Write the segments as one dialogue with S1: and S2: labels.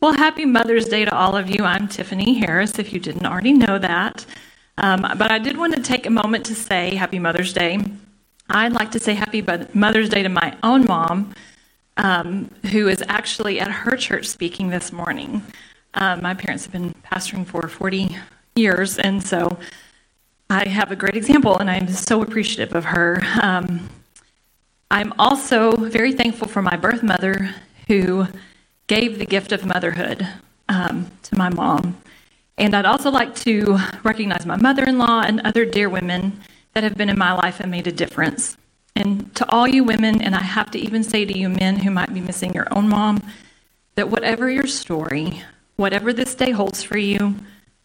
S1: Well, happy Mother's Day to all of you. I'm Tiffany Harris, if you didn't already know that. Um, but I did want to take a moment to say Happy Mother's Day. I'd like to say Happy Mother's Day to my own mom, um, who is actually at her church speaking this morning. Um, my parents have been pastoring for 40 years, and so I have a great example, and I'm so appreciative of her. Um, I'm also very thankful for my birth mother, who gave the gift of motherhood um, to my mom. And I'd also like to recognize my mother in law and other dear women that have been in my life and made a difference. And to all you women, and I have to even say to you men who might be missing your own mom, that whatever your story, whatever this day holds for you,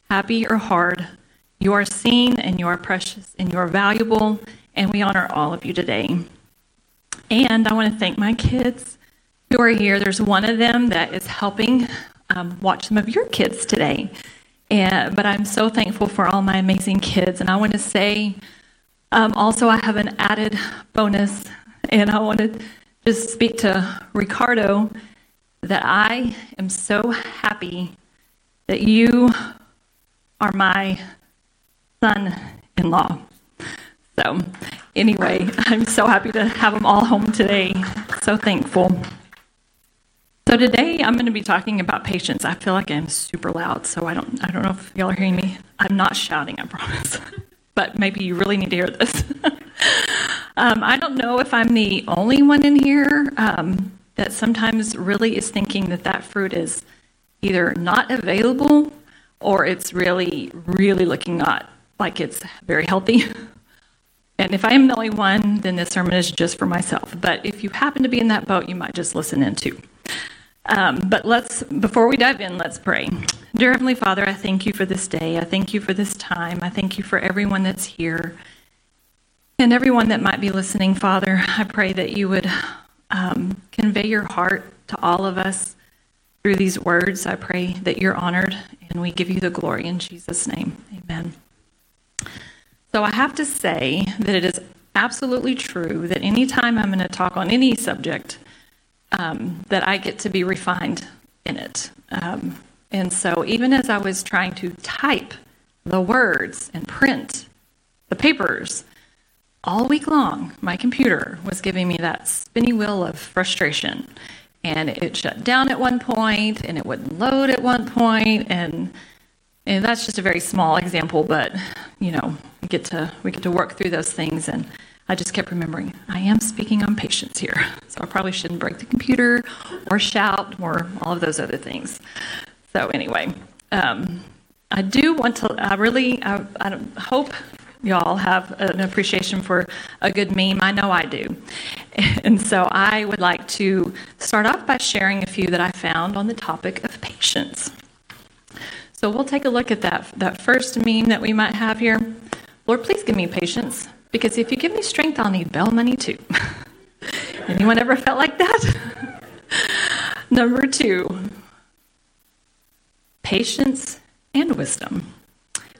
S1: happy or hard, you are seen and you are precious and you are valuable, and we honor all of you today. And I want to thank my kids who are here. There's one of them that is helping um, watch some of your kids today. And, but I'm so thankful for all my amazing kids. And I want to say um, also, I have an added bonus. And I want to just speak to Ricardo that I am so happy that you are my son in law. So, anyway, I'm so happy to have them all home today. So thankful. So today I'm going to be talking about patience. I feel like I'm super loud, so I don't I don't know if y'all are hearing me. I'm not shouting, I promise. but maybe you really need to hear this. um, I don't know if I'm the only one in here um, that sometimes really is thinking that that fruit is either not available or it's really, really looking not like it's very healthy. And if I am the only one, then this sermon is just for myself. But if you happen to be in that boat, you might just listen in too. Um, but let's, before we dive in, let's pray. Dear Heavenly Father, I thank you for this day. I thank you for this time. I thank you for everyone that's here and everyone that might be listening, Father. I pray that you would um, convey your heart to all of us through these words. I pray that you're honored and we give you the glory in Jesus' name. Amen. So I have to say that it is absolutely true that anytime I'm going to talk on any subject, um, that I get to be refined in it. Um, and so, even as I was trying to type the words and print the papers, all week long, my computer was giving me that spinny wheel of frustration. And it shut down at one point, and it wouldn't load at one point, and and that's just a very small example, but you know, we get to we get to work through those things and I just kept remembering, I am speaking on patience here. So I probably shouldn't break the computer or shout or all of those other things. So, anyway, um, I do want to, I really, I, I hope y'all have an appreciation for a good meme. I know I do. And so I would like to start off by sharing a few that I found on the topic of patience. So we'll take a look at that, that first meme that we might have here. Lord, please give me patience. Because if you give me strength, I'll need bell money too. Anyone ever felt like that? Number two, patience and wisdom.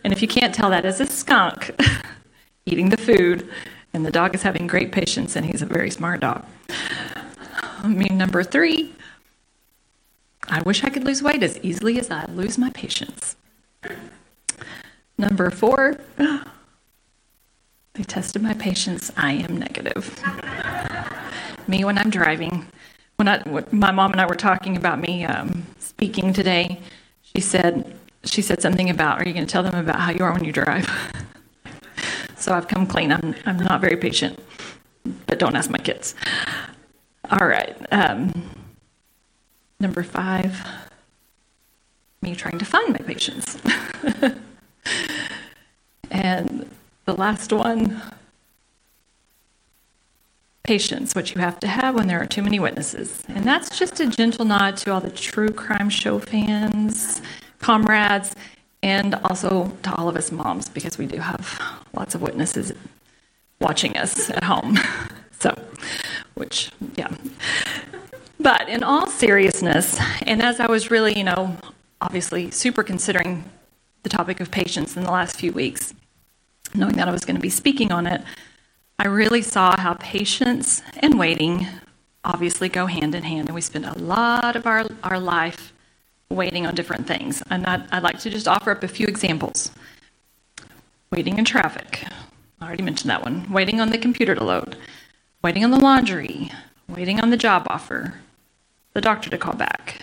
S1: And if you can't tell that is a skunk eating the food, and the dog is having great patience, and he's a very smart dog. I mean, number three, I wish I could lose weight as easily as I lose my patience. Number four, they tested my patience. I am negative. me when I'm driving. When, I, my mom and I were talking about me um, speaking today, she said she said something about, "Are you going to tell them about how you are when you drive?" so I've come clean. I'm I'm not very patient, but don't ask my kids. All right. Um, number five, me trying to find my patience. and the last one patience, which you have to have when there are too many witnesses. And that's just a gentle nod to all the true crime show fans, comrades, and also to all of us moms, because we do have lots of witnesses watching us at home. so, which, yeah. But in all seriousness, and as I was really, you know, obviously super considering the topic of patience in the last few weeks, knowing that I was going to be speaking on it, I really saw how patience and waiting obviously go hand in hand. And we spend a lot of our, our life waiting on different things. And I'd, I'd like to just offer up a few examples. Waiting in traffic. I already mentioned that one. Waiting on the computer to load. Waiting on the laundry. Waiting on the job offer. The doctor to call back.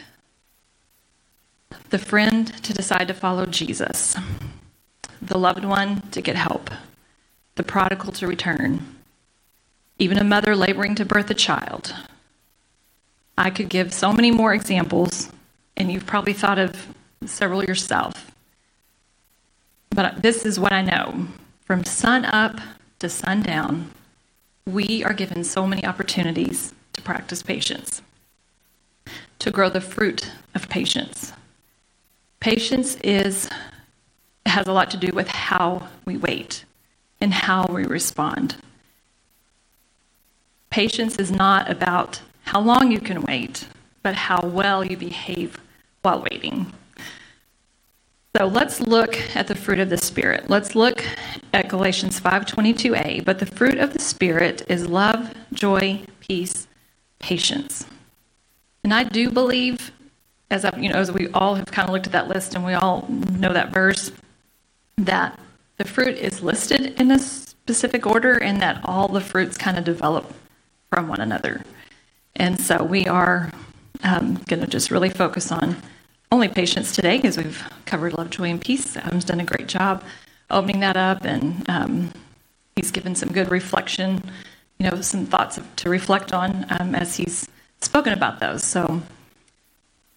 S1: The friend to decide to follow Jesus. The loved one to get help. The prodigal to return. Even a mother laboring to birth a child. I could give so many more examples, and you've probably thought of several yourself. But this is what I know from sun up to sundown, we are given so many opportunities to practice patience, to grow the fruit of patience. Patience is has a lot to do with how we wait and how we respond. Patience is not about how long you can wait, but how well you behave while waiting. So let's look at the fruit of the spirit. Let's look at Galatians 5:22a, but the fruit of the spirit is love, joy, peace, patience. And I do believe as I, you know, as we all have kind of looked at that list and we all know that verse that the fruit is listed in a specific order and that all the fruits kind of develop from one another. And so we are um, going to just really focus on only patience today because we've covered love, joy, and peace. Adam's done a great job opening that up, and um, he's given some good reflection, you know, some thoughts to reflect on um, as he's spoken about those. So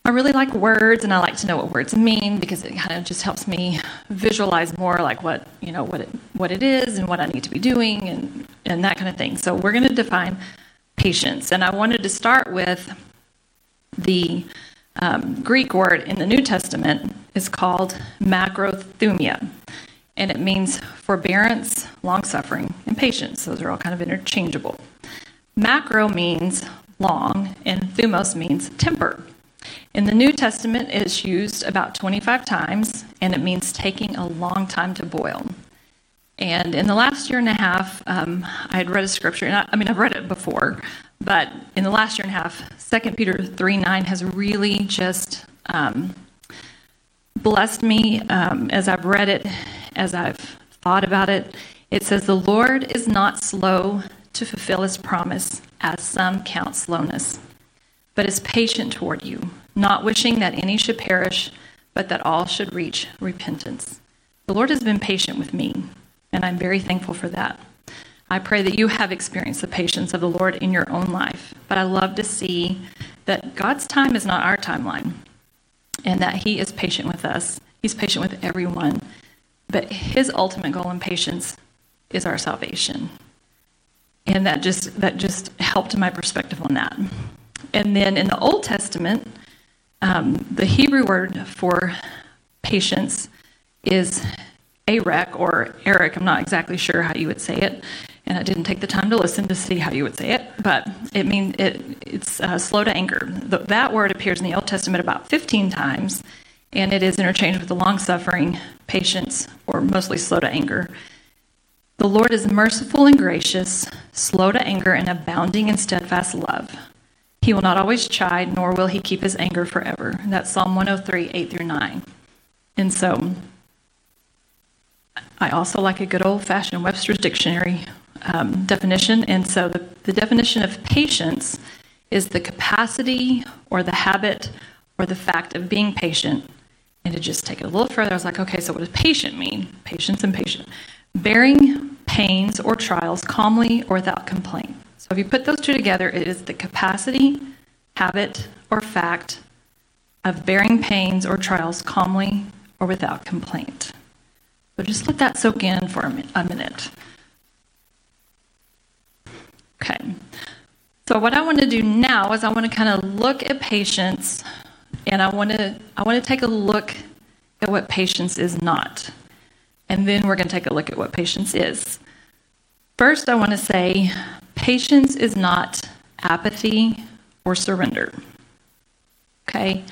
S1: I really like words, and I like to know what words mean because it kind of just helps me visualize more, like what you know, what it what it is, and what I need to be doing, and and that kind of thing. So we're going to define patience, and I wanted to start with the um, Greek word in the New Testament is called macrothumia, and it means forbearance, long suffering, and patience. Those are all kind of interchangeable. Macro means long, and thumos means temper. In the New Testament, it's used about 25 times, and it means taking a long time to boil. And in the last year and a half, um, I had read a scripture, and I, I mean, I've read it before, but in the last year and a half, 2 Peter 3 9 has really just um, blessed me um, as I've read it, as I've thought about it. It says, The Lord is not slow to fulfill his promise, as some count slowness, but is patient toward you, not wishing that any should perish, but that all should reach repentance. The Lord has been patient with me, and I'm very thankful for that. I pray that you have experienced the patience of the Lord in your own life. But I love to see that God's time is not our timeline and that He is patient with us. He's patient with everyone. But His ultimate goal in patience is our salvation. And that just that just helped my perspective on that. And then in the Old Testament, um, the Hebrew word for patience is Arek or Eric. I'm not exactly sure how you would say it and I didn't take the time to listen to see how you would say it, but it means it, it's uh, slow to anger. The, that word appears in the Old Testament about 15 times, and it is interchanged with the long suffering, patience, or mostly slow to anger. The Lord is merciful and gracious, slow to anger, and abounding in steadfast love. He will not always chide, nor will he keep his anger forever. That's Psalm 103, 8 through 9. And so, I also like a good old fashioned Webster's Dictionary um, definition. And so the, the definition of patience is the capacity or the habit or the fact of being patient. And to just take it a little further, I was like, okay, so what does patient mean? Patience and patient. Bearing pains or trials calmly or without complaint. So if you put those two together, it is the capacity, habit, or fact of bearing pains or trials calmly or without complaint. So just let that soak in for a minute. Okay. So what I want to do now is I want to kind of look at patience and I want to I want to take a look at what patience is not. And then we're going to take a look at what patience is. First, I want to say patience is not apathy or surrender. Okay?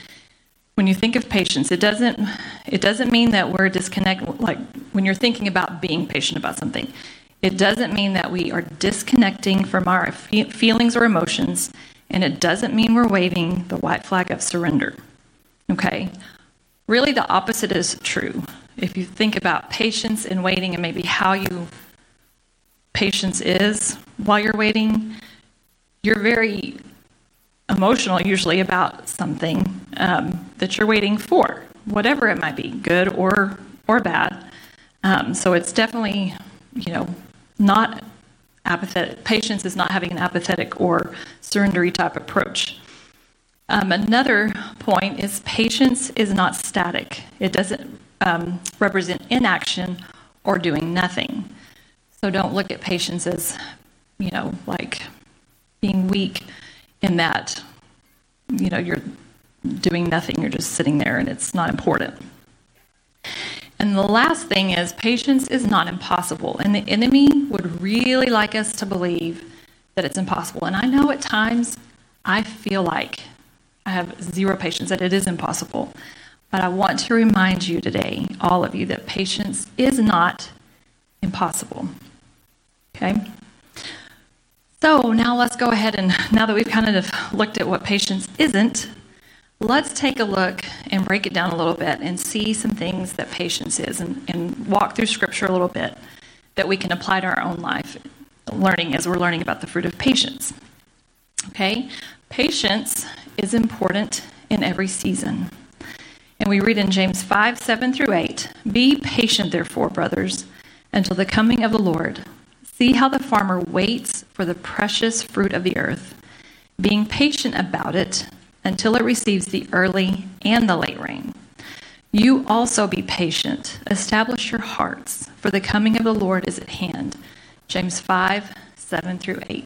S1: When you think of patience, it doesn't it doesn't mean that we're disconnect like when you're thinking about being patient about something. It doesn't mean that we are disconnecting from our feelings or emotions, and it doesn't mean we're waving the white flag of surrender. Okay? Really, the opposite is true. If you think about patience and waiting and maybe how you patience is while you're waiting, you're very emotional usually about something um, that you're waiting for, whatever it might be, good or or bad. Um, so it's definitely, you know, not apathetic. Patience is not having an apathetic or surrendery type approach. Um, another point is patience is not static. It doesn't um, represent inaction or doing nothing. So don't look at patience as, you know, like being weak in that, you know, you're doing nothing, you're just sitting there and it's not important. And the last thing is patience is not impossible. And the enemy would really like us to believe that it's impossible. And I know at times I feel like I have zero patience, that it is impossible. But I want to remind you today, all of you, that patience is not impossible. Okay? So now let's go ahead and, now that we've kind of looked at what patience isn't, let's take a look and break it down a little bit and see some things that patience is and, and walk through scripture a little bit that we can apply to our own life, learning as we're learning about the fruit of patience. Okay? Patience is important in every season. And we read in James 5 7 through 8 Be patient, therefore, brothers, until the coming of the Lord. See how the farmer waits for the precious fruit of the earth, being patient about it until it receives the early and the late rain. You also be patient. Establish your hearts, for the coming of the Lord is at hand. James 5 7 through 8.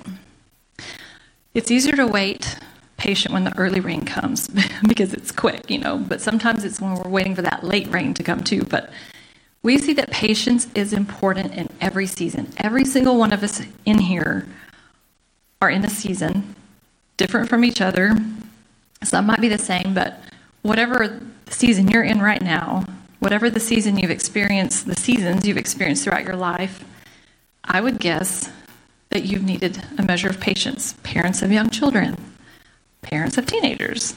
S1: It's easier to wait patient when the early rain comes because it's quick, you know, but sometimes it's when we're waiting for that late rain to come too. But we see that patience is important in every season. Every single one of us in here are in a season different from each other, some might be the same, but whatever season you're in right now, whatever the season you've experienced, the seasons you've experienced throughout your life, I would guess that you've needed a measure of patience. Parents of young children, parents of teenagers.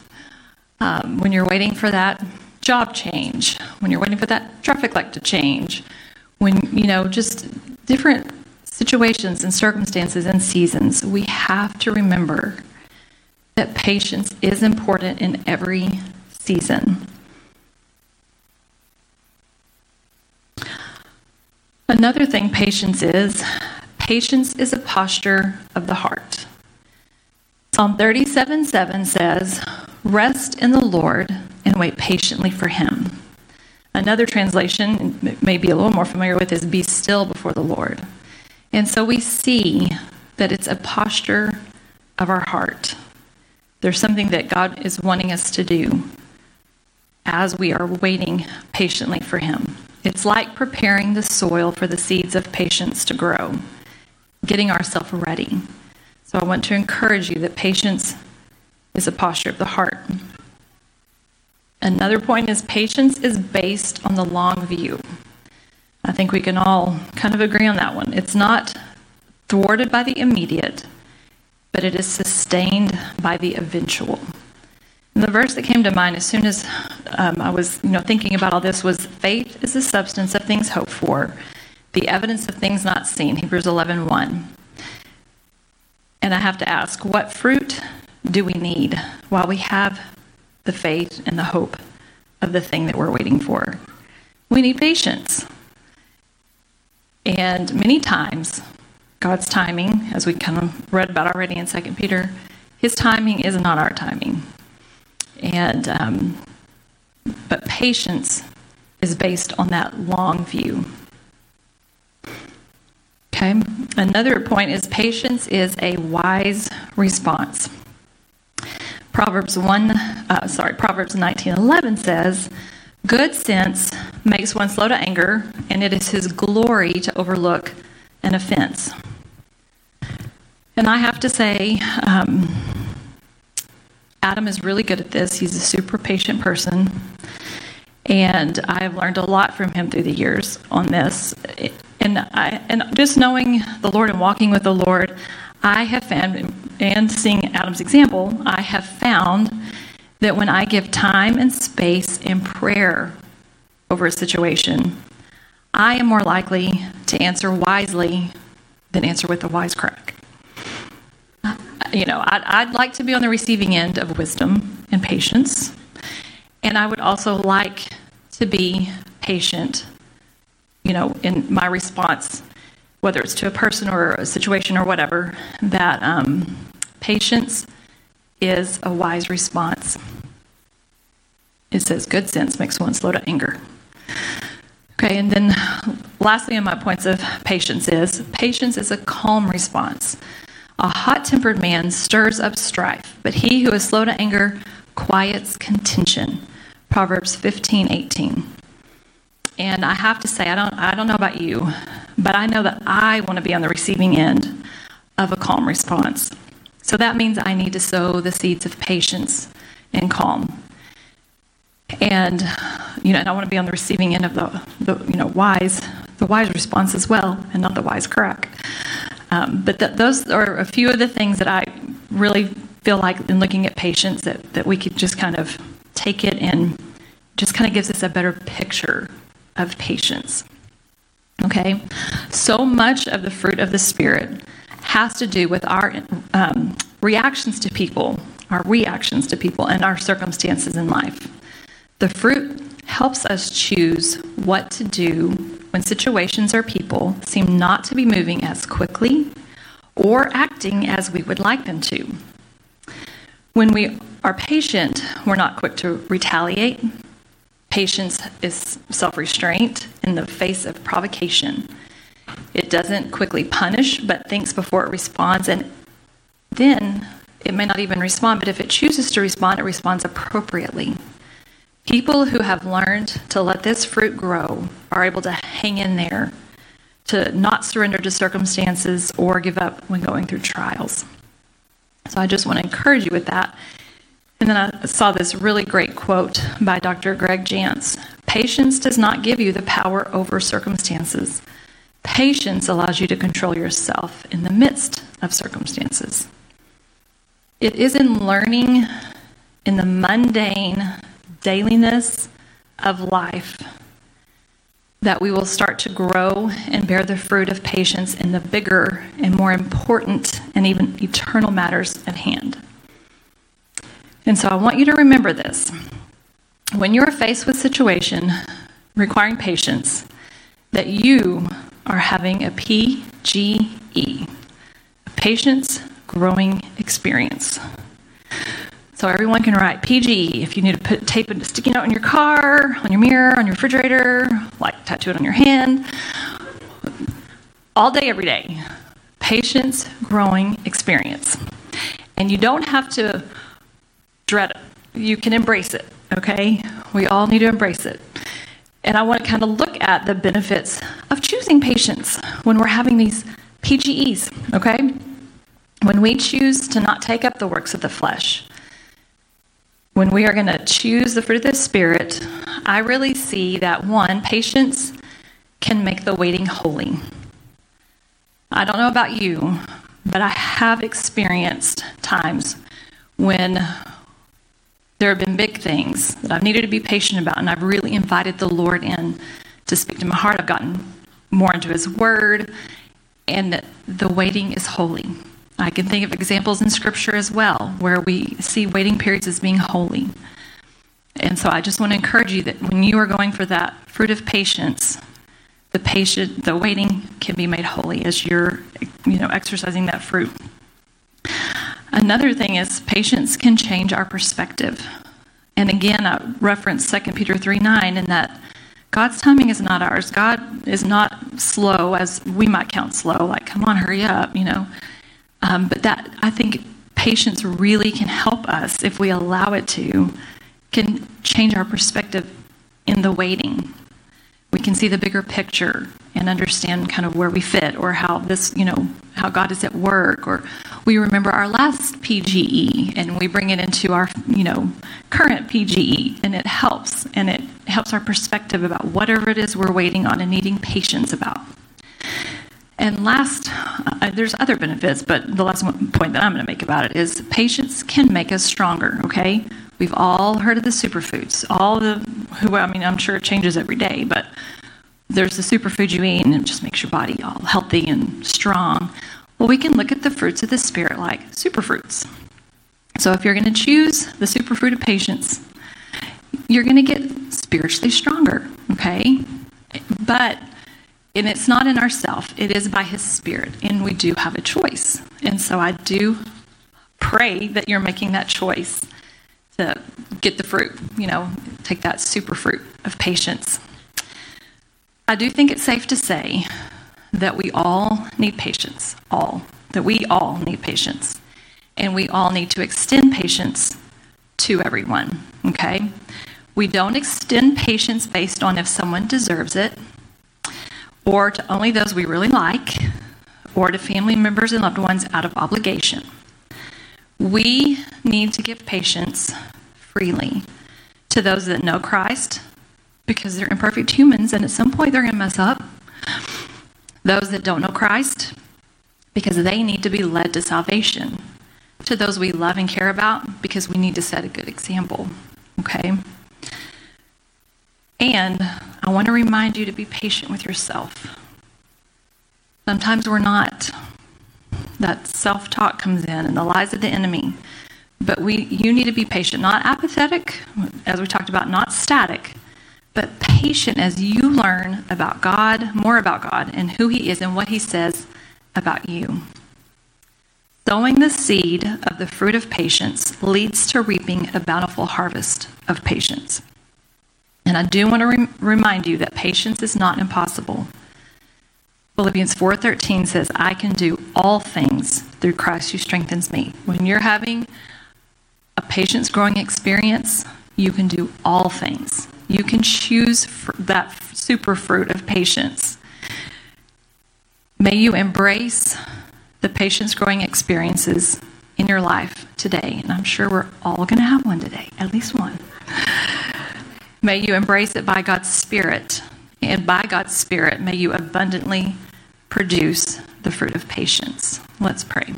S1: Um, when you're waiting for that job change, when you're waiting for that traffic light to change, when, you know, just different situations and circumstances and seasons, we have to remember that patience is important in every season. Another thing patience is patience is a posture of the heart. Psalm 37 7 says, Rest in the Lord and wait patiently for him. Another translation, may be a little more familiar with, is Be still before the Lord. And so we see that it's a posture of our heart. There's something that God is wanting us to do as we are waiting patiently for Him. It's like preparing the soil for the seeds of patience to grow, getting ourselves ready. So I want to encourage you that patience is a posture of the heart. Another point is patience is based on the long view. I think we can all kind of agree on that one. It's not thwarted by the immediate, but it is sustained by the eventual. And the verse that came to mind as soon as um, I was, you know, thinking about all this was faith is the substance of things hoped for, the evidence of things not seen. Hebrews 11, 1. And I have to ask, what fruit do we need while we have the faith and the hope of the thing that we're waiting for? We need patience. And many times God's timing, as we kind of read about already in 2 Peter, his timing is not our timing. And, um, but patience is based on that long view. Okay, another point is patience is a wise response. Proverbs 1, uh, sorry, Proverbs 19:11 says, "Good sense makes one slow to anger, and it is his glory to overlook an offense." And I have to say, um, Adam is really good at this. He's a super patient person. And I've learned a lot from him through the years on this. And, I, and just knowing the Lord and walking with the Lord, I have found, and seeing Adam's example, I have found that when I give time and space and prayer over a situation, I am more likely to answer wisely than answer with a wisecrack. You know, I'd, I'd like to be on the receiving end of wisdom and patience, and I would also like to be patient, you know, in my response, whether it's to a person or a situation or whatever, that um, patience is a wise response. It says, good sense makes one slow to anger. Okay, and then lastly, in my points of patience is patience is a calm response. A hot tempered man stirs up strife, but he who is slow to anger quiets contention. Proverbs 15 18. And I have to say, I don't, I don't know about you, but I know that I want to be on the receiving end of a calm response. So that means I need to sow the seeds of patience and calm. And you know, and I want to be on the receiving end of the, the you know wise, the wise response as well, and not the wise crack. Um, but th- those are a few of the things that I really feel like in looking at patience that, that we could just kind of take it and just kind of gives us a better picture of patience. Okay, so much of the fruit of the spirit has to do with our um, reactions to people, our reactions to people, and our circumstances in life. The fruit helps us choose what to do when situations or people seem not to be moving as quickly or acting as we would like them to. When we are patient, we're not quick to retaliate. Patience is self restraint in the face of provocation. It doesn't quickly punish, but thinks before it responds. And then it may not even respond, but if it chooses to respond, it responds appropriately. People who have learned to let this fruit grow are able to hang in there, to not surrender to circumstances or give up when going through trials. So I just want to encourage you with that. And then I saw this really great quote by Dr. Greg Jantz Patience does not give you the power over circumstances. Patience allows you to control yourself in the midst of circumstances. It is in learning in the mundane dailiness of life that we will start to grow and bear the fruit of patience in the bigger and more important and even eternal matters at hand. And so I want you to remember this. When you're faced with a situation requiring patience, that you are having a PGE, a patience growing experience. So everyone can write PG if you need to put tape and sticky note in your car, on your mirror, on your refrigerator, like tattoo it on your hand. All day, every day. Patience growing experience. And you don't have to dread it. You can embrace it, okay? We all need to embrace it. And I want to kind of look at the benefits of choosing patience when we're having these PGEs, okay? When we choose to not take up the works of the flesh, when we are going to choose the fruit of the Spirit, I really see that one, patience can make the waiting holy. I don't know about you, but I have experienced times when there have been big things that I've needed to be patient about, and I've really invited the Lord in to speak to my heart. I've gotten more into His Word, and the waiting is holy. I can think of examples in Scripture as well where we see waiting periods as being holy. And so I just want to encourage you that when you are going for that fruit of patience, the patient, the waiting can be made holy as you're, you know, exercising that fruit. Another thing is patience can change our perspective. And again, I reference 2 Peter 3 9 in that God's timing is not ours. God is not slow as we might count slow, like, come on, hurry up, you know. Um, but that, I think, patience really can help us if we allow it to, can change our perspective in the waiting. We can see the bigger picture and understand kind of where we fit or how this, you know, how God is at work. Or we remember our last PGE and we bring it into our, you know, current PGE and it helps. And it helps our perspective about whatever it is we're waiting on and needing patience about. And last, uh, there's other benefits, but the last point that I'm going to make about it is patience can make us stronger, okay? We've all heard of the superfoods. All the who I mean, I'm sure it changes every day, but there's the superfood you eat and it just makes your body all healthy and strong. Well, we can look at the fruits of the spirit like superfruits. So if you're going to choose the superfruit of patience, you're going to get spiritually stronger, okay? But and it's not in ourself, it is by his spirit, and we do have a choice. And so I do pray that you're making that choice to get the fruit, you know, take that super fruit of patience. I do think it's safe to say that we all need patience, all, that we all need patience. And we all need to extend patience to everyone, okay? We don't extend patience based on if someone deserves it, or to only those we really like, or to family members and loved ones out of obligation. We need to give patience freely to those that know Christ because they're imperfect humans and at some point they're going to mess up. Those that don't know Christ because they need to be led to salvation. To those we love and care about because we need to set a good example. Okay? And I want to remind you to be patient with yourself. Sometimes we're not. That self talk comes in and the lies of the enemy. But we, you need to be patient, not apathetic, as we talked about, not static, but patient as you learn about God, more about God, and who He is and what He says about you. Sowing the seed of the fruit of patience leads to reaping a bountiful harvest of patience. And I do want to re- remind you that patience is not impossible. Philippians 4:13 says, "I can do all things through Christ who strengthens me." When you're having a patience growing experience, you can do all things. You can choose that super fruit of patience. May you embrace the patience growing experiences in your life today. And I'm sure we're all going to have one today, at least one. May you embrace it by God's Spirit. And by God's Spirit, may you abundantly produce the fruit of patience. Let's pray.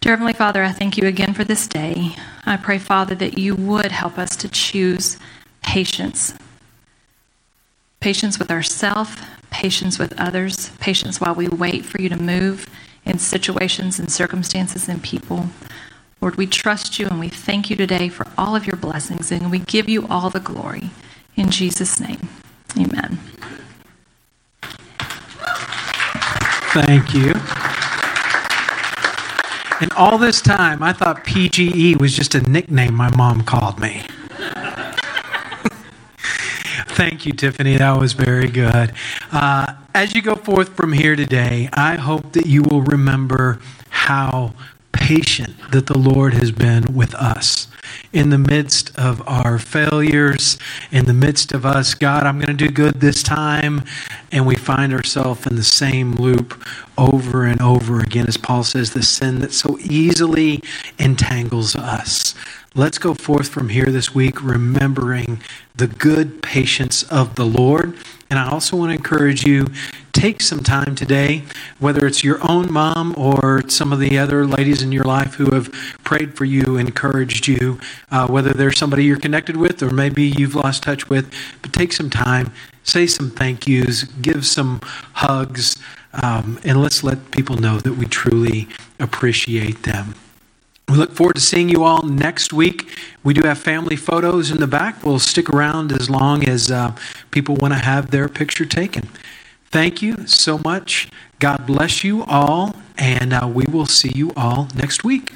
S1: Dear Heavenly Father, I thank you again for this day. I pray, Father, that you would help us to choose patience. Patience with ourselves, patience with others, patience while we wait for you to move in situations and circumstances and people. Lord, we trust you and we thank you today for all of your blessings and we give you all the glory. In Jesus' name, amen.
S2: Thank you. And all this time, I thought PGE was just a nickname my mom called me. Thank you, Tiffany. That was very good. Uh, as you go forth from here today, I hope that you will remember how patient that the Lord has been with us in the midst of our failures, in the midst of us, God, I'm going to do good this time, and we find ourselves in the same loop over and over again, as Paul says, the sin that so easily entangles us. Let's go forth from here this week remembering the good patience of the Lord. And I also want to encourage you take some time today, whether it's your own mom or some of the other ladies in your life who have prayed for you, encouraged you, uh, whether they're somebody you're connected with or maybe you've lost touch with, but take some time, say some thank yous, give some hugs, um, and let's let people know that we truly appreciate them. We look forward to seeing you all next week. We do have family photos in the back. We'll stick around as long as uh, people want to have their picture taken. Thank you so much. God bless you all, and uh, we will see you all next week.